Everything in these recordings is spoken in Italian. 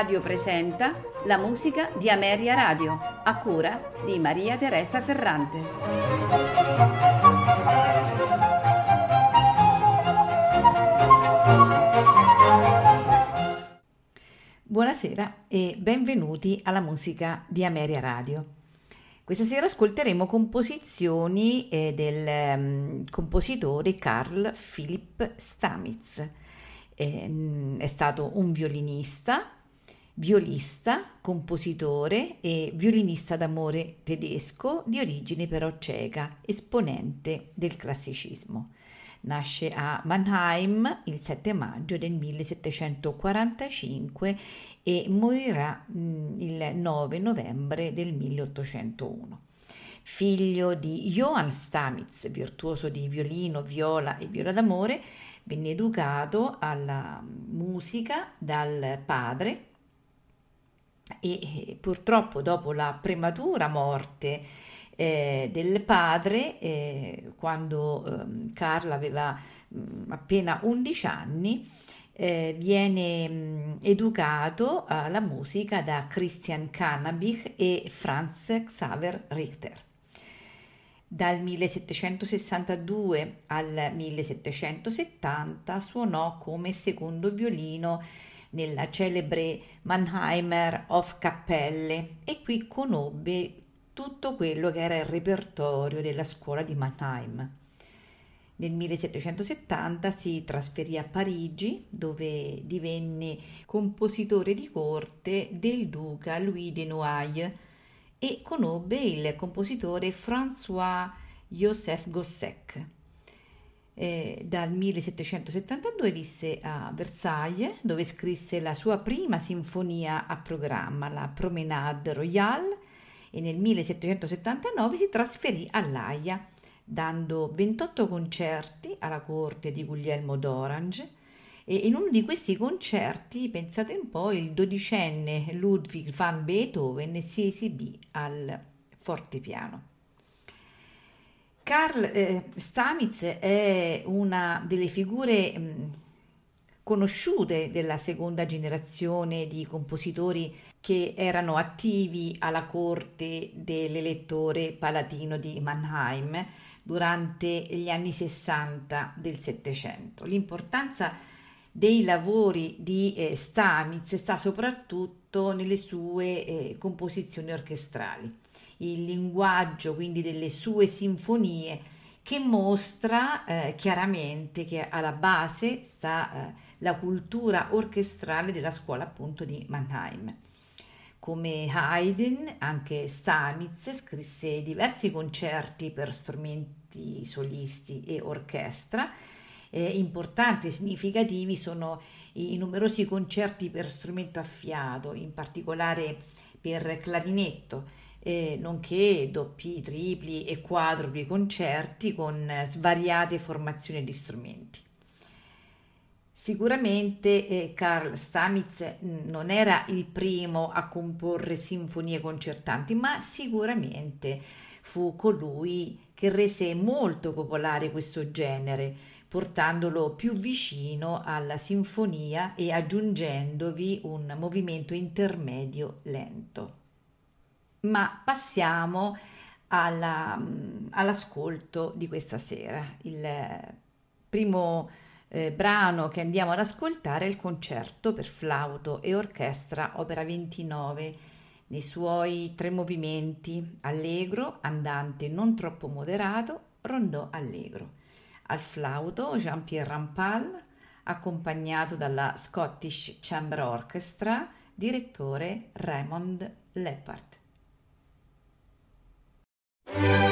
Radio presenta la musica di Ameria Radio, a cura di Maria Teresa Ferrante. Buonasera e benvenuti alla musica di Ameria Radio. Questa sera ascolteremo composizioni eh, del um, compositore Carl Philipp Stamitz eh, è stato un violinista, violista, compositore e violinista d'amore tedesco di origine però ceca, esponente del classicismo. Nasce a Mannheim il 7 maggio del 1745 e morirà il 9 novembre del 1801 figlio di Johann Stamitz, virtuoso di violino, viola e viola d'amore, Venne educato alla musica dal padre e purtroppo dopo la prematura morte eh, del padre, eh, quando eh, Carla aveva mh, mm, appena 11 anni, eh, viene mh, mm, educato alla musica da Christian Cannabich e Franz Xaver Richter. Dal 1762 al 1770 suonò come secondo violino nella celebre Mannheimer Hofkapelle e qui conobbe tutto quello che era il repertorio della scuola di Mannheim. Nel 1770 si trasferì a Parigi dove divenne compositore di corte del duca Louis de Noailles e conobbe il compositore François Joseph Gossec. Eh, dal 1772 visse a Versailles, dove scrisse la sua prima sinfonia a programma, la Promenade Royale, e nel 1779 si trasferì all'Aia, dando 28 concerti alla corte di Guglielmo d'Orange e in uno di questi concerti, pensate un po', il dodicenne Ludwig van Beethoven si esibì al fortepiano. Carl eh, Stamitz è una delle figure mh, conosciute della seconda generazione di compositori che erano attivi alla corte dell'elettore palatino di Mannheim durante gli anni 60 del Settecento. L'importanza dei lavori di eh, Stamitz sta soprattutto nelle sue eh, composizioni orchestrali, il linguaggio quindi delle sue sinfonie che mostra eh, chiaramente che alla base sta eh, la cultura orchestrale della scuola appunto di Mannheim. Come Haydn, anche Stamitz scrisse diversi concerti per strumenti solisti e orchestra eh, importanti e significativi sono i numerosi concerti per strumento a fiato, in particolare per clarinetto, eh, nonché doppi, tripli e quadrupli concerti con svariate formazioni di strumenti. Sicuramente eh, Carl Stamitz non era il primo a comporre sinfonie concertanti, ma sicuramente fu colui che rese molto popolare questo genere, portandolo più vicino alla sinfonia e aggiungendovi un movimento intermedio lento. Ma passiamo alla, all'ascolto di questa sera. Il primo eh, brano che andiamo ad ascoltare è il concerto per flauto e orchestra opera 29 nei suoi tre movimenti allegro, andante non troppo moderato, rondò allegro al flauto Jean-Pierre Rampal, accompagnato dalla Scottish Chamber Orchestra, direttore Raymond Leppard. Yeah.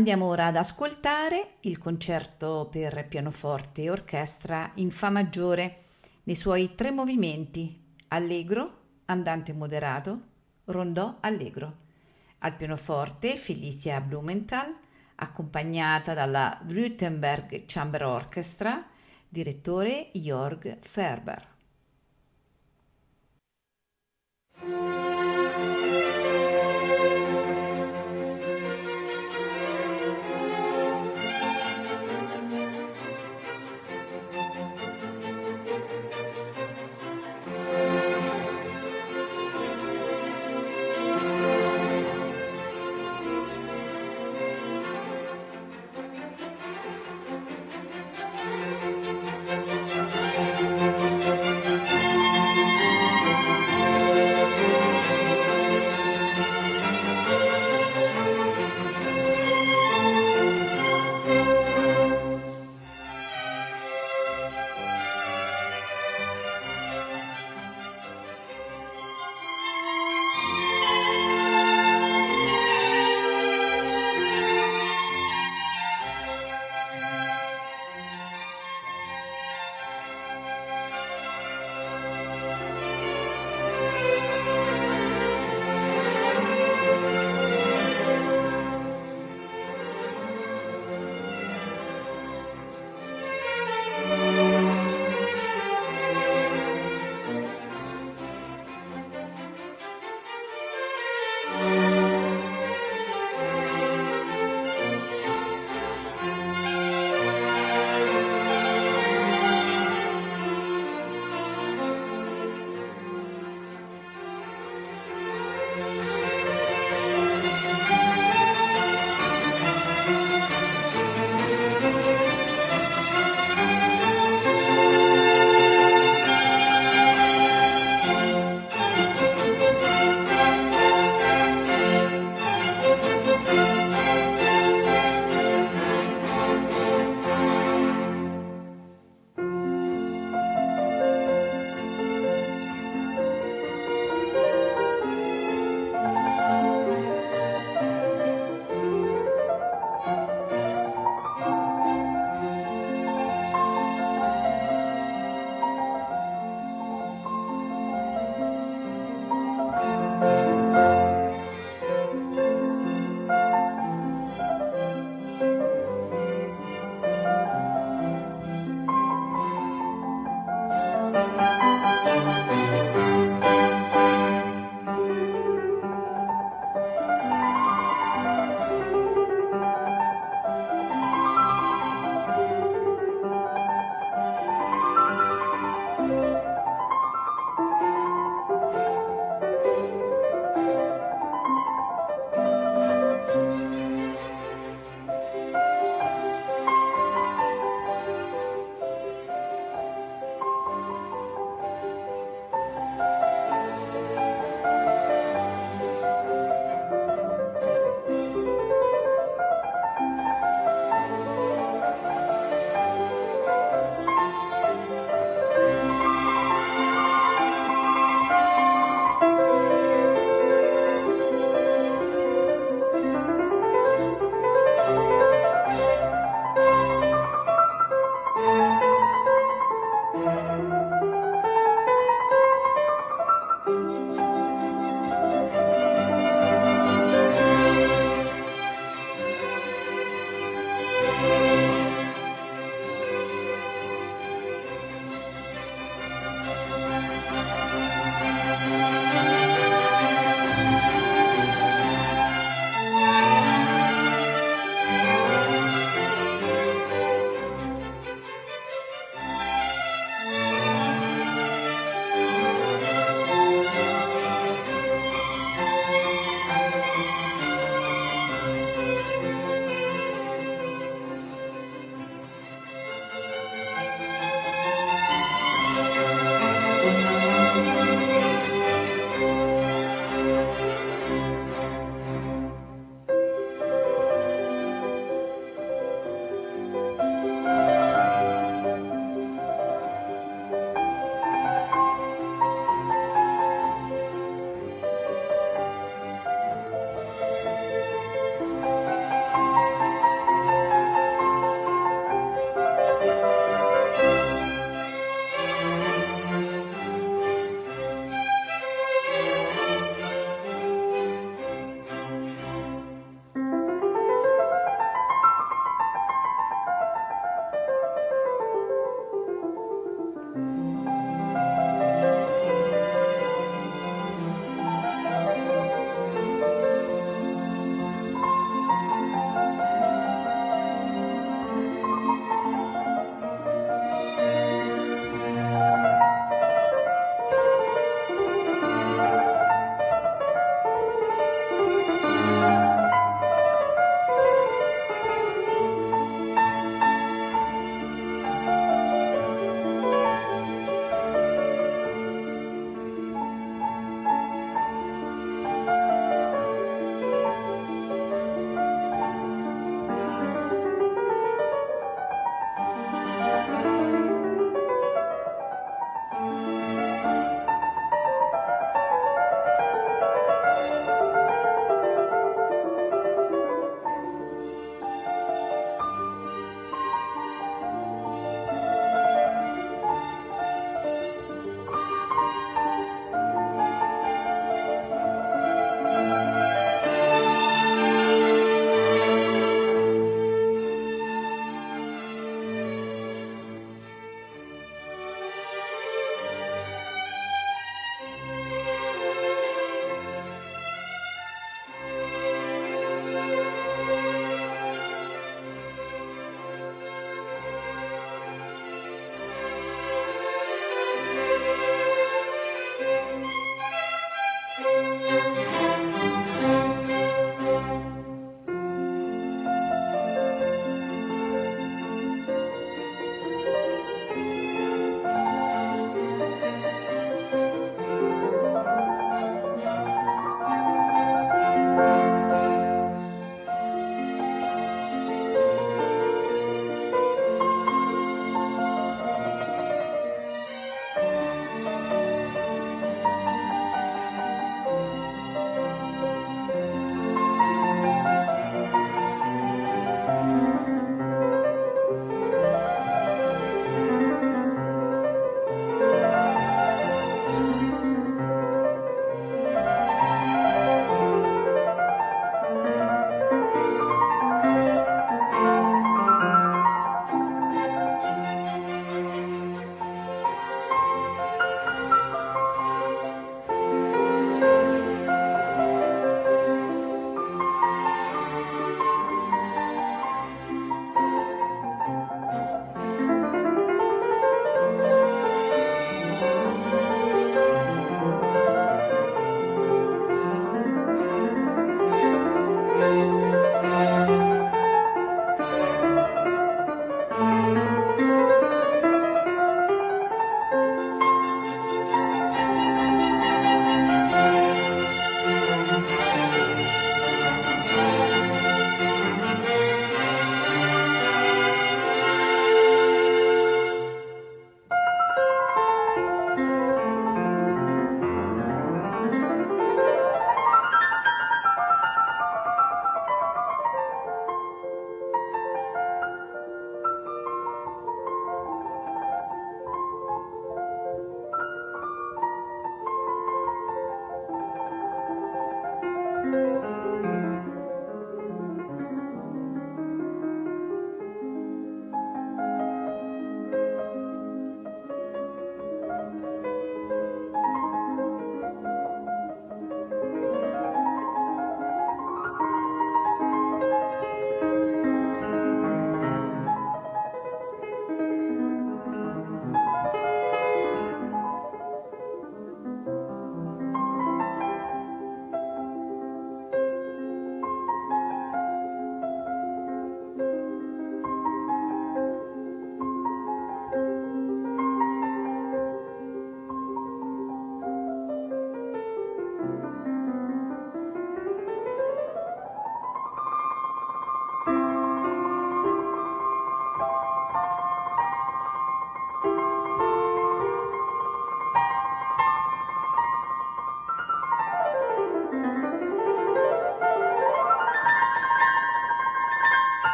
Andiamo ora ad ascoltare il concerto per pianoforte e orchestra in Fa maggiore nei suoi tre movimenti, allegro, andante moderato, rondò allegro. Al pianoforte Felicia Blumenthal, accompagnata dalla Württemberg Chamber Orchestra, direttore Jörg Ferber.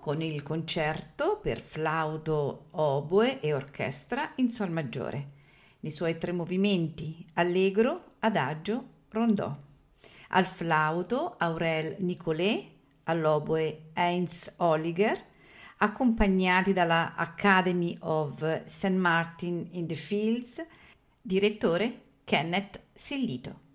Con il concerto per flauto, oboe e orchestra in sol maggiore, nei suoi tre movimenti allegro, adagio, rondò. Al flauto Aurel Nicolet, all'oboe Heinz Holliger, accompagnati dalla Academy of St. Martin in the Fields, direttore Kenneth Sellito.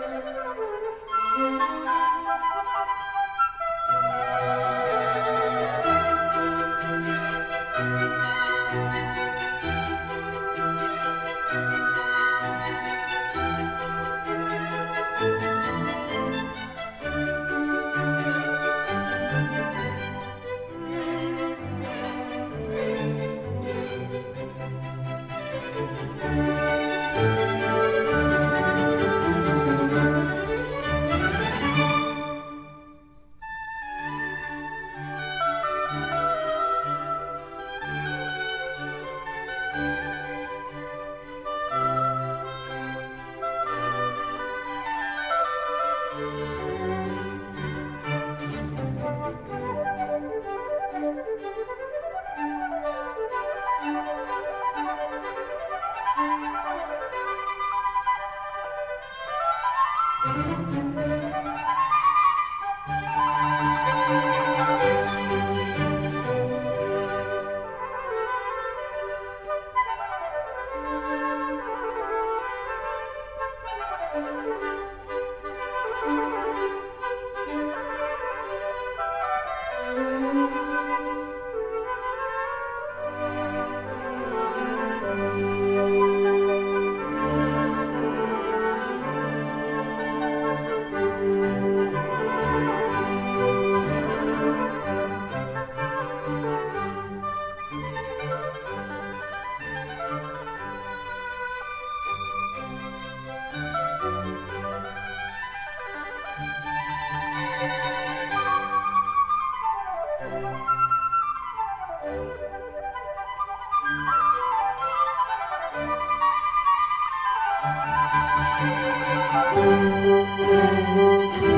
Thank you. Música